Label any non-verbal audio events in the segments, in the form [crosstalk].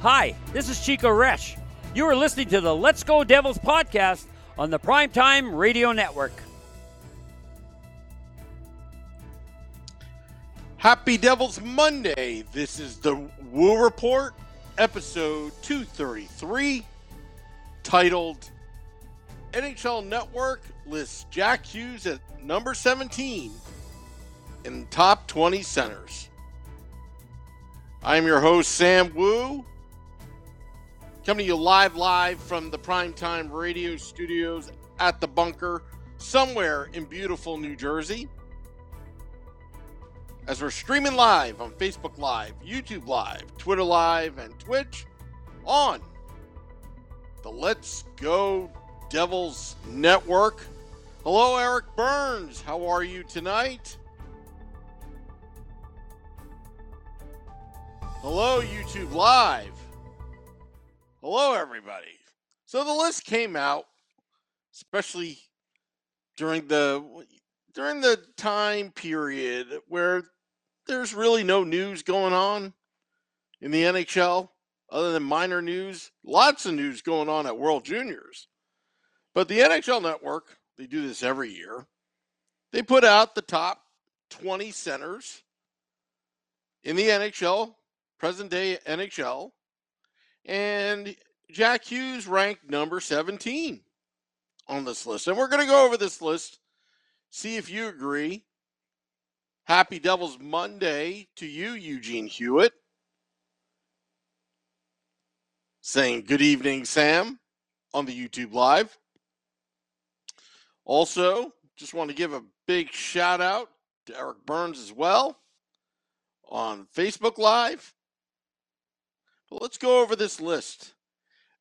Hi, this is Chico Resch. You are listening to the Let's Go Devils podcast on the Primetime Radio Network. Happy Devils Monday. This is the Woo Report, episode 233, titled NHL Network lists Jack Hughes at number 17 in top 20 centers. I am your host, Sam Wu, coming to you live, live from the Primetime Radio studios at the bunker, somewhere in beautiful New Jersey. As we're streaming live on Facebook Live, YouTube Live, Twitter Live, and Twitch on the Let's Go Devils Network. Hello, Eric Burns. How are you tonight? Hello, YouTube Live. Hello, everybody. So the list came out, especially during the during the time period where there's really no news going on in the NHL other than minor news. Lots of news going on at World Juniors. But the NHL Network, they do this every year. They put out the top 20 centers in the NHL, present day NHL. And Jack Hughes ranked number 17 on this list. And we're going to go over this list, see if you agree. Happy Devils Monday to you, Eugene Hewitt. Saying good evening, Sam, on the YouTube Live. Also, just want to give a big shout out to Eric Burns as well on Facebook Live. But let's go over this list.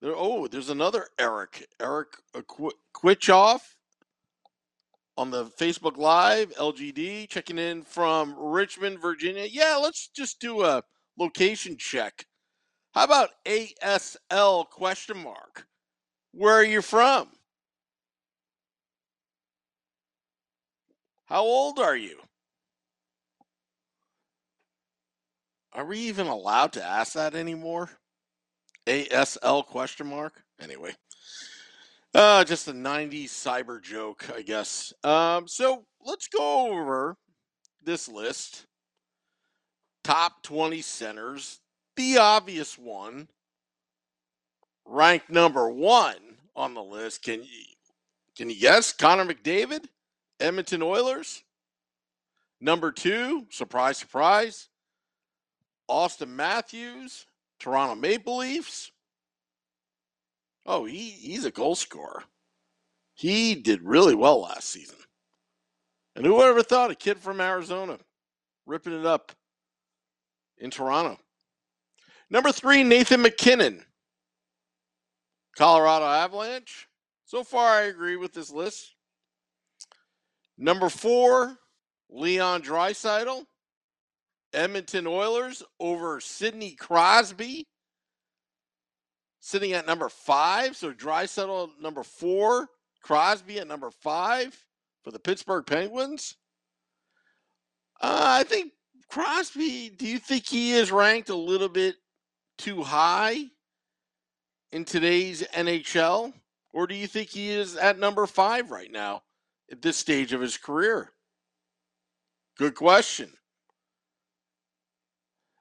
There, oh, there's another Eric, Eric Quitchoff on the Facebook Live, LGD, checking in from Richmond, Virginia. Yeah, let's just do a location check. How about ASL question mark? Where are you from? How old are you? Are we even allowed to ask that anymore? ASL question mark? Anyway. Uh, just a 90s cyber joke, I guess. Um, so let's go over this list. Top 20 centers. The obvious one, ranked number one on the list. Can you can you guess? Connor McDavid, Edmonton Oilers. Number two, surprise, surprise. Auston Matthews, Toronto Maple Leafs. Oh, he, he's a goal scorer. He did really well last season. And who ever thought a kid from Arizona ripping it up in Toronto? Number three, Nathan MacKinnon, Colorado Avalanche. So far, I agree with this list. Number four, Leon Draisaitl, Edmonton Oilers over Sidney Crosby sitting at number five. So Draisaitl number four, Crosby at number five for the Pittsburgh Penguins. Uh, I think Crosby. Do you think he is ranked a little bit too high in today's NHL, or do you think he is at number five right now at this stage of his career? Good question.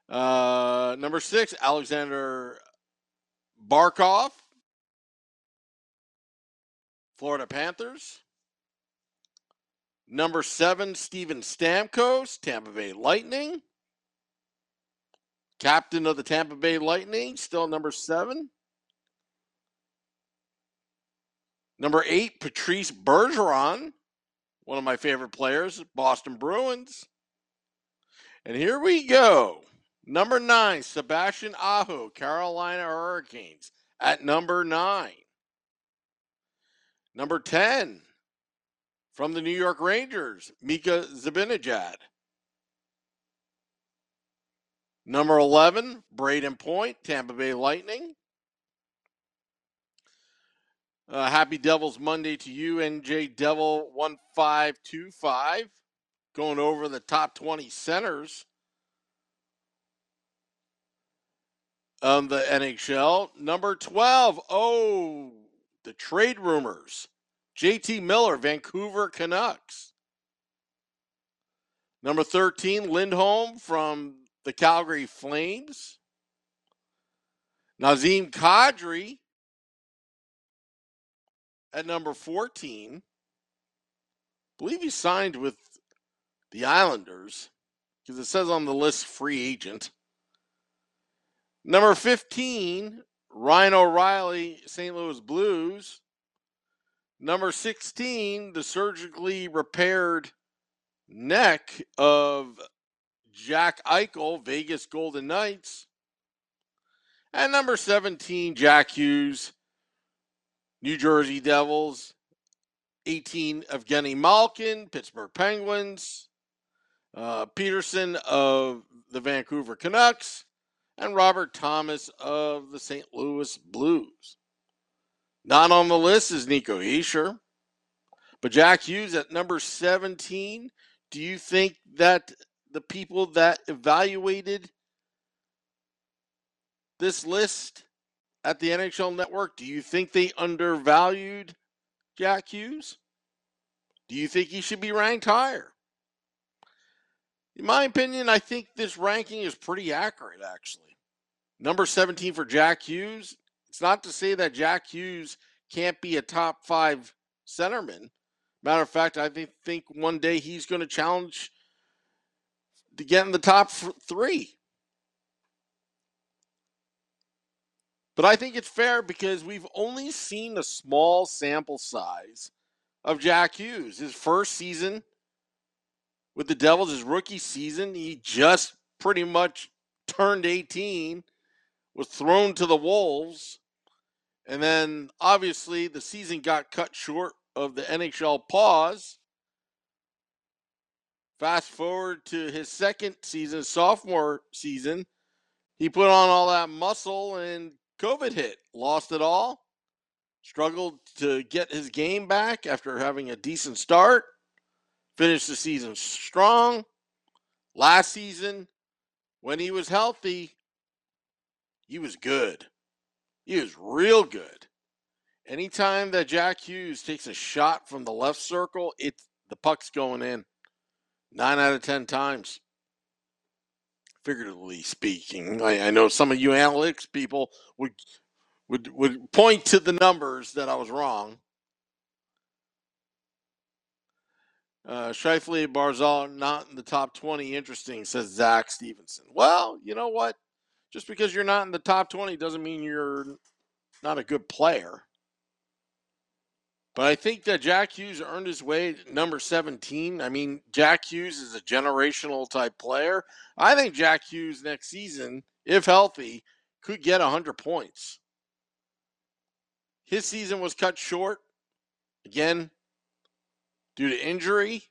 Uh, number six, Alexander Barkov, Florida Panthers. Number seven, Steven Stamkos, Tampa Bay Lightning. Captain of the Tampa Bay Lightning, still number seven. Number eight, Patrice Bergeron, one of my favorite players, Boston Bruins. And here we go. Number nine, Sebastian Aho, Carolina Hurricanes, at number nine. Number 10, from the New York Rangers, Mika Zibanejad. Number 11, Brayden Point, Tampa Bay Lightning. Uh, happy Devils Monday to you, NJ Devil 1525. Going over the top 20 centers the NHL. Number 12, oh, the trade rumors. JT Miller, Vancouver Canucks. Number 13, Lindholm from the Calgary Flames. Nazem Kadri at number 14. I believe he signed with the Islanders because it says on the list free agent. Number 15, Ryan O'Reilly, St. Louis Blues. Number 16, the surgically repaired neck of Jack Eichel, Vegas Golden Knights. And number 17, Jack Hughes, New Jersey Devils. 18, Evgeny Malkin, Pittsburgh Penguins. Uh, Pettersson of the Vancouver Canucks. And Robert Thomas of the St. Louis Blues. Not on the list is Nico Hischier. But Jack Hughes at number 17, do you think that the people that evaluated this list at the NHL network, do you think they undervalued Jack Hughes? Do you think he should be ranked higher? In my opinion, I think this ranking is pretty accurate, actually. Number 17 for Jack Hughes. It's not to say that Jack Hughes can't be a top five centerman. Matter of fact, I think one day he's going to challenge to get in the top three. But I think it's fair because we've only seen a small sample size of Jack Hughes. His first season with the Devils, his rookie season, he just pretty much turned 18, was thrown to the Wolves, and then obviously the season got cut short of the NHL pause. Fast forward to his second season, sophomore season, he put on all that muscle and COVID hit, lost it all, struggled to get his game back after having a decent start, finished the season strong. Last season, when he was healthy, he was good. He was real good. Anytime that Jack Hughes takes a shot from the left circle, it's the puck's going in. Nine out of ten times. Figuratively speaking. I, I know some of you analytics people would would would point to the numbers that I was wrong. Uh, Shifley Barzal not in the top 20. Interesting, says Zach Stevenson. Well, you know what? Just because you're not in the top 20 doesn't mean you're not a good player. But I think that Jack Hughes earned his way number 17. I mean, Jack Hughes is a generational type player. I think Jack Hughes next season, if healthy, could get 100 points. His season was cut short, again, due to injury,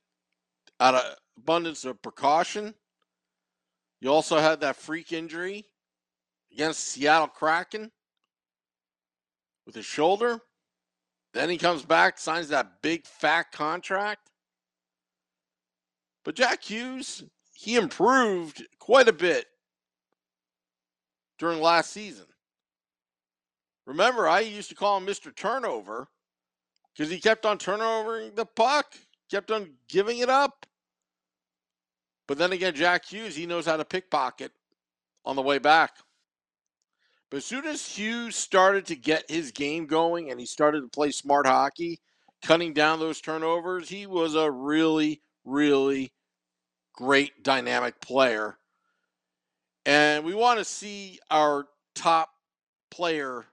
out of abundance of precaution. You also had that freak injury against Seattle Kraken with his shoulder. Then he comes back, signs that big fat contract. But Jack Hughes, he improved quite a bit during last season. Remember, I used to call him Mr. Turnover because he kept on turnovering the puck, kept on giving it up. But then again, Jack Hughes, he knows how to pickpocket on the way back. But as soon as Hughes started to get his game going and he started to play smart hockey, cutting down those turnovers, he was a really, really great dynamic player. And we want to see our top player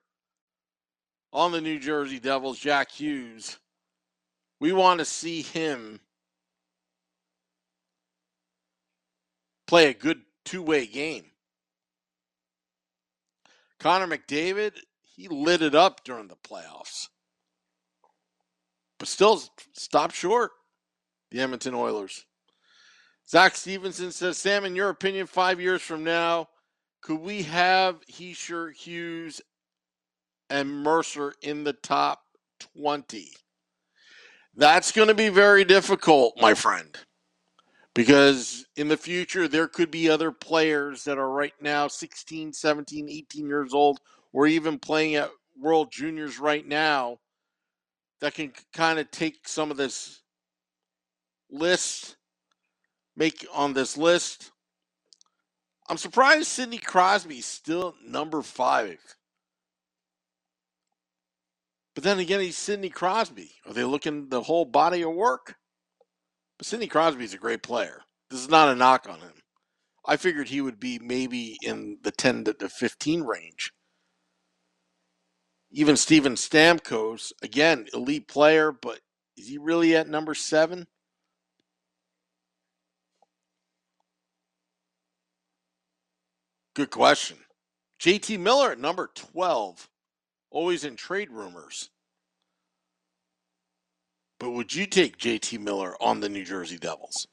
on the New Jersey Devils, Jack Hughes. We want to see him play a good two way game. Connor McDavid, he lit it up during the playoffs, but still stopped short. The Edmonton Oilers. Zach Stevenson says, Sam, in your opinion, five years from now, could we have Hischier, Hughes, and Mercer in the top 20? That's going to be very difficult, my friend, because in the future, there could be other players that are right now 16, 17, 18 years old, or even playing at World Juniors right now that can kind of take some of this list make on this list. I'm surprised Sidney Crosby's still number five. But then again, he's Sidney Crosby. Are they looking the whole body of work? But Sidney Crosby's a great player. This is not a knock on him. I figured he would be maybe in the 10 to 15 range. Even Steven Stamkos, again, elite player, but is he really at number seven? Good question. JT Miller at number 12, always in trade rumors. But would you take JT Miller on the New Jersey Devils?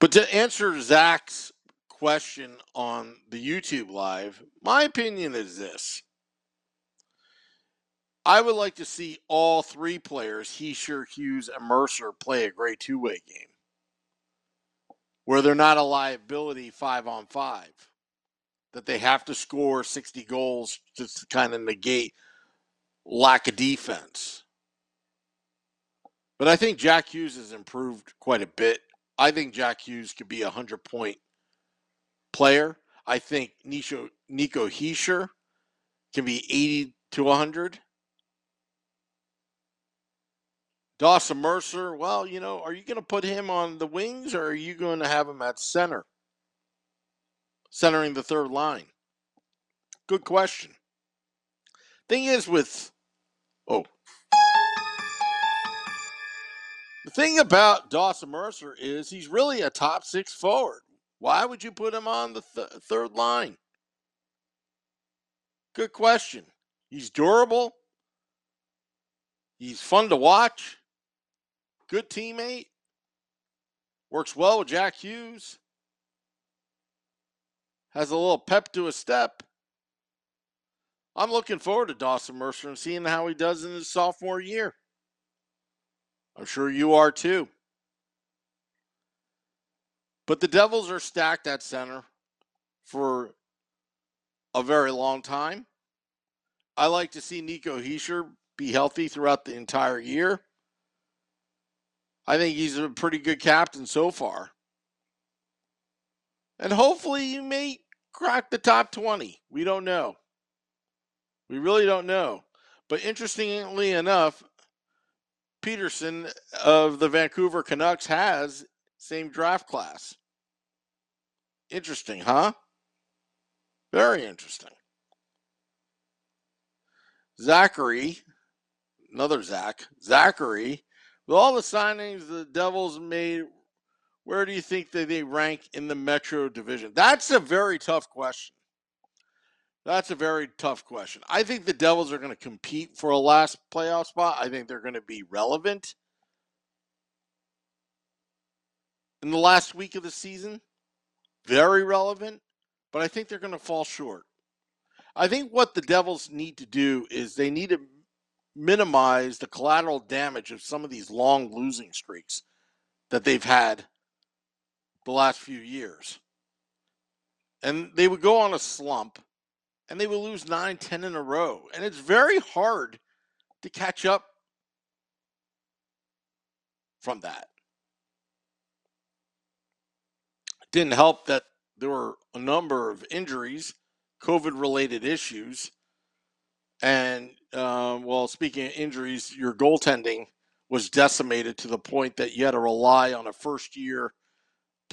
But to answer Zach's question on the YouTube live, my opinion is this. I would like to see all three players, Hischier, Hughes, and Mercer, play a great two way game where they're not a liability five on five, that they have to score 60 goals just to kind of negate lack of defense. But I think Jack Hughes has improved quite a bit. I think Jack Hughes could be a 100 point player. I think Nico, Nico Hischier can be 80 to 100. Dawson Mercer, well, you know, are you going to put him on the wings or are you going to have him at center? Centering the third line. Good question. Thing is, with, oh, the thing about Dawson Mercer is he's really a top six forward. Why would you put him on the th- third line? Good question. He's durable. He's fun to watch good teammate, works well with Jack Hughes, has a little pep to his step. I'm looking forward to Dawson Mercer and seeing how he does in his sophomore year. I'm sure you are too. But the Devils are stacked at center for a very long time. I like to see Nico Hischier be healthy throughout the entire year. I think he's a pretty good captain so far. And hopefully you may crack the top 20. We don't know. We really don't know. But interestingly enough, Pettersson of the Vancouver Canucks has same draft class. Interesting, huh? Very interesting. Zachary, another Zach, Zachary with all the signings the Devils made, where do you think that they rank in the Metro Division? That's a very tough question. That's a very tough question. I think the Devils are going to compete for a last playoff spot. I think they're going to be relevant in the last week of the season. Very relevant, but I think they're going to fall short. I think what the Devils need to do is they need to minimize the collateral damage of some of these long losing streaks that they've had the last few years. And they would go on a slump and they would lose nine, ten in a row. And it's very hard to catch up from that. It didn't help that there were a number of injuries, COVID related issues. And, um, well, speaking of injuries, your goaltending was decimated to the point that you had to rely on a first year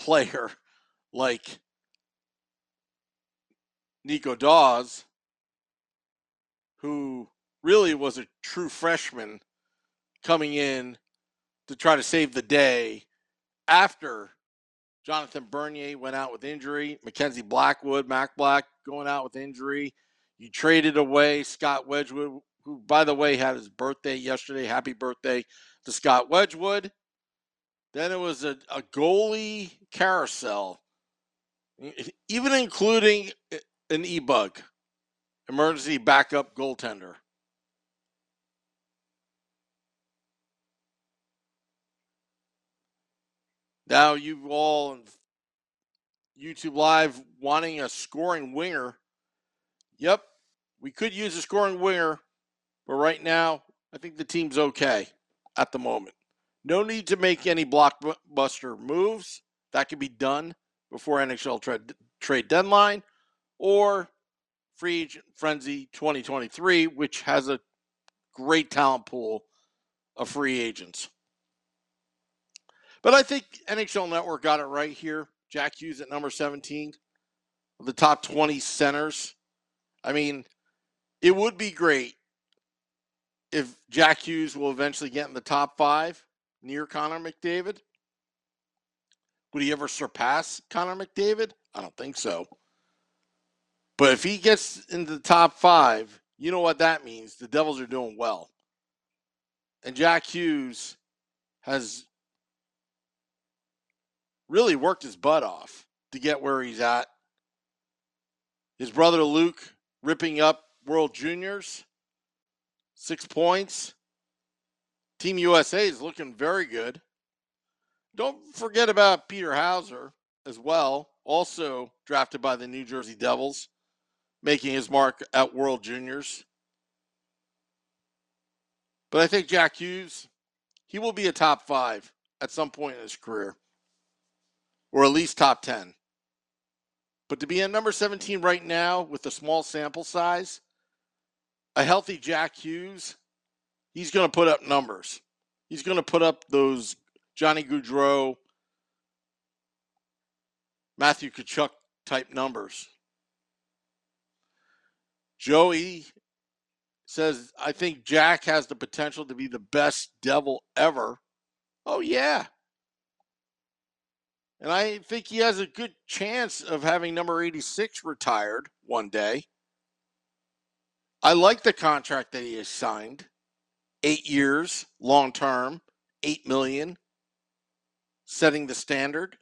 player [laughs] like Nico Daws, who really was a true freshman coming in to try to save the day after Jonathan Bernier went out with injury, Mackenzie Blackwood, Mac Black going out with injury. You traded away Scott Wedgewood, who, by the way, had his birthday yesterday. Happy birthday to Scott Wedgewood. Then it was a, a goalie carousel, even including an e bug, emergency backup goaltender. Now you all YouTube Live wanting a scoring winger. Yep, we could use a scoring winger, but right now I think the team's okay at the moment. No need to make any blockbuster moves. That can be done before NHL trade, trade deadline or free agent frenzy 2023, which has a great talent pool of free agents. But I think NHL Network got it right here. Jack Hughes at number 17 of the top 20 centers. I mean, it would be great if Jack Hughes will eventually get in the top five near Connor McDavid. Would he ever surpass Connor McDavid? I don't think so. But if he gets into the top five, you know what that means. The Devils are doing well. And Jack Hughes has really worked his butt off to get where he's at. His brother Luke ripping up World Juniors, six points. Team USA is looking very good. Don't forget about Peter Hauser as well, also drafted by the New Jersey Devils, making his mark at World Juniors. But I think Jack Hughes, he will be a top five at some point in his career or at least top 10. But to be at number 17 right now with a small sample size, a healthy Jack Hughes, he's going to put up numbers. He's going to put up those Johnny Gaudreau, Matthew Tkachuk type numbers. Joey says, I think Jack has the potential to be the best devil ever. Oh, yeah. And I think he has a good chance of having number 86 retired one day. I like the contract that he has signed. Eight years, long term, eight million, setting the standard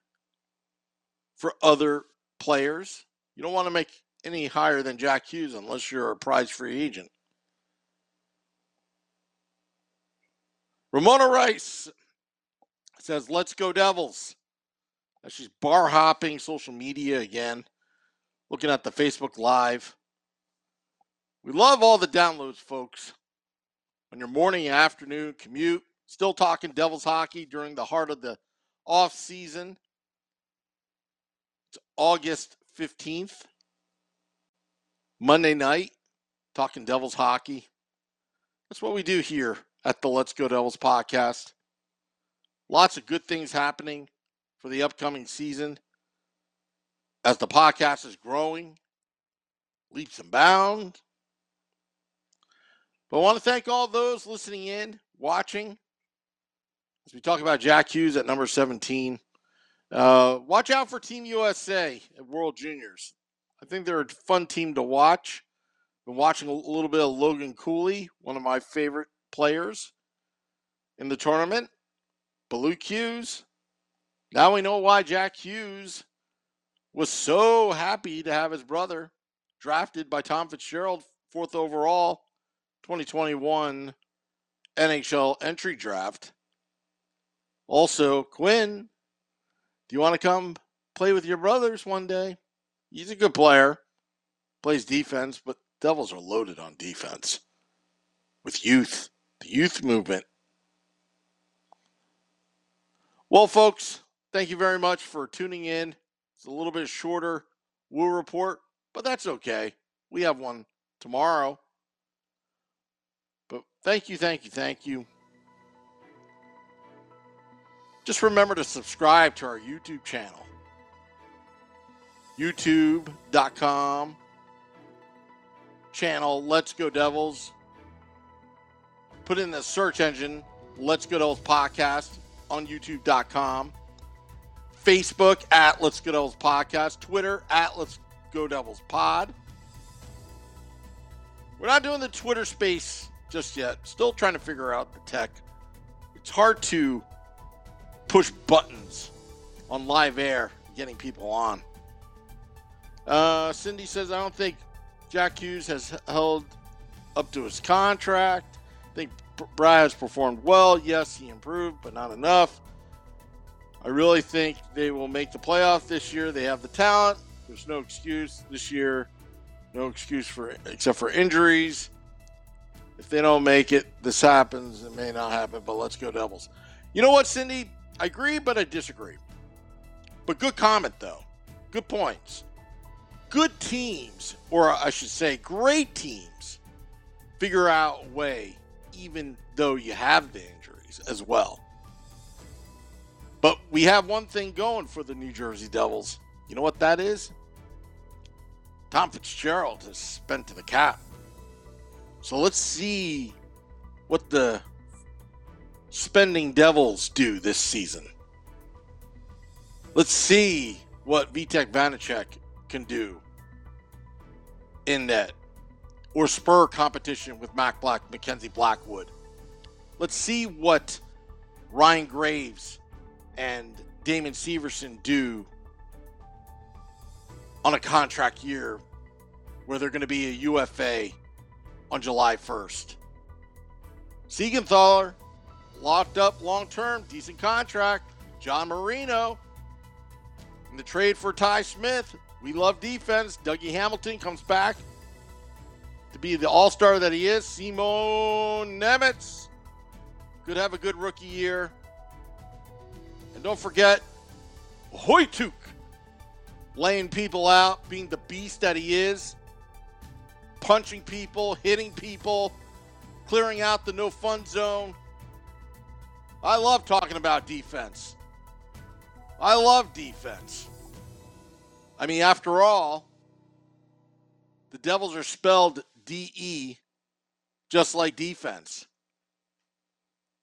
for other players. You don't want to make any higher than Jack Hughes unless you're a prize free agent. Ramona Rice says, Let's go, Devils. She's bar hopping social media again, looking at the Facebook Live. We love all the downloads, folks. On your morning and afternoon commute, still talking Devils hockey during the heart of the off season. It's August 15th, Monday night, talking Devils hockey. That's what we do here at the Let's Go Devils podcast. Lots of good things happening for the upcoming season as the podcast is growing leaps and bounds. But I want to thank all those listening in, watching. As we talk about Jack Hughes at number 17. Uh, watch out for Team USA at World Juniors. I think they're a fun team to watch. Been watching a little bit of Logan Cooley, one of my favorite players in the tournament. Luke Hughes, now we know why Jack Hughes was so happy to have his brother drafted by Tom Fitzgerald, fourth overall, 2021 NHL entry draft. Also, Quinn, do you want to come play with your brothers one day? He's a good player, plays defense, but Devils are loaded on defense with youth, the youth movement. Well, folks, thank you very much for tuning in It's a little bit shorter Woo report, but that's okay. We have one tomorrow. Thank you, thank you, thank you. Just remember to subscribe to our YouTube channel. YouTube.com channel Let's Go Devils. Put in the search engine Let's Go Devils podcast on YouTube.com. Facebook at Let's Go Devils Podcast, Twitter at Let's Go Devils Pod. We're not doing the Twitter space just yet. Still trying to figure out the tech. It's hard to push buttons on live air, getting people on. Uh, Cindy says, I don't think Jack Hughes has held up to his contract. I think Bry has performed well. Yes, he improved, but not enough. I really think they will make the playoff this year. They have the talent. There's no excuse this year. No excuse for except for injuries. If they don't make it, this happens. It may not happen, but let's go Devils. You know what, Cindy? I agree, but I disagree. But good comment though. Good points. Good teams, or I should say, great teams, figure out a way, even though you have the injuries as well. But we have one thing going for the New Jersey Devils. You know what that is? Tom Fitzgerald has spent to the cap. So let's see what the spending Devils do this season. Let's see what Vitek Vanecek can do in that or spur competition with Mac Black, Mackenzie Blackwood. Let's see what Ryan Graves and Damon Severson do on a contract year where they're going to be a UFA on July 1st. Siegenthaler locked up long term, decent contract. John Marino in the trade for Ty Smith. We love defense. Dougie Hamilton comes back to be the all star that he is. Simon Nemec could have a good rookie year. And don't forget, Heurtach laying people out, being the beast that he is, punching people, hitting people, clearing out the no fun zone. I love talking about defense. I love defense. I mean, after all, the Devils are spelled D E, just like defense.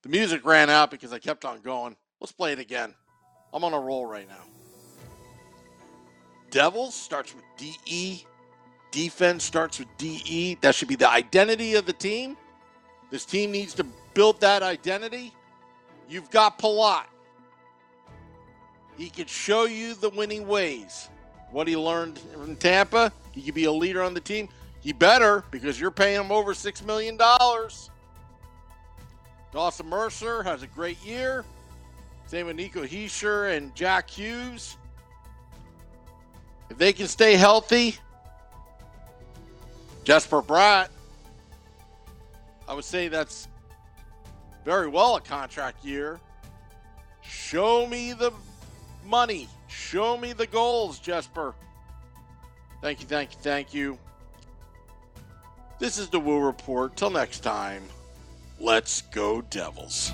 The music ran out because I kept on going. Let's play it again. I'm on a roll right now. Devils starts with DE. Defense starts with DE. That should be the identity of the team. This team needs to build that identity. You've got Palat. He can show you the winning ways. What he learned in Tampa, he could be a leader on the team. He better because you're paying him over $6 million. Dawson Mercer has a great year. Same with Nico Hischier and Jack Hughes. If they can stay healthy, Jesper Bratt, I would say that's very well a contract year. Show me the money. Show me the goals, Jesper. Thank you, thank you, thank you. This is the Woo Report. Till next time, let's go, Devils.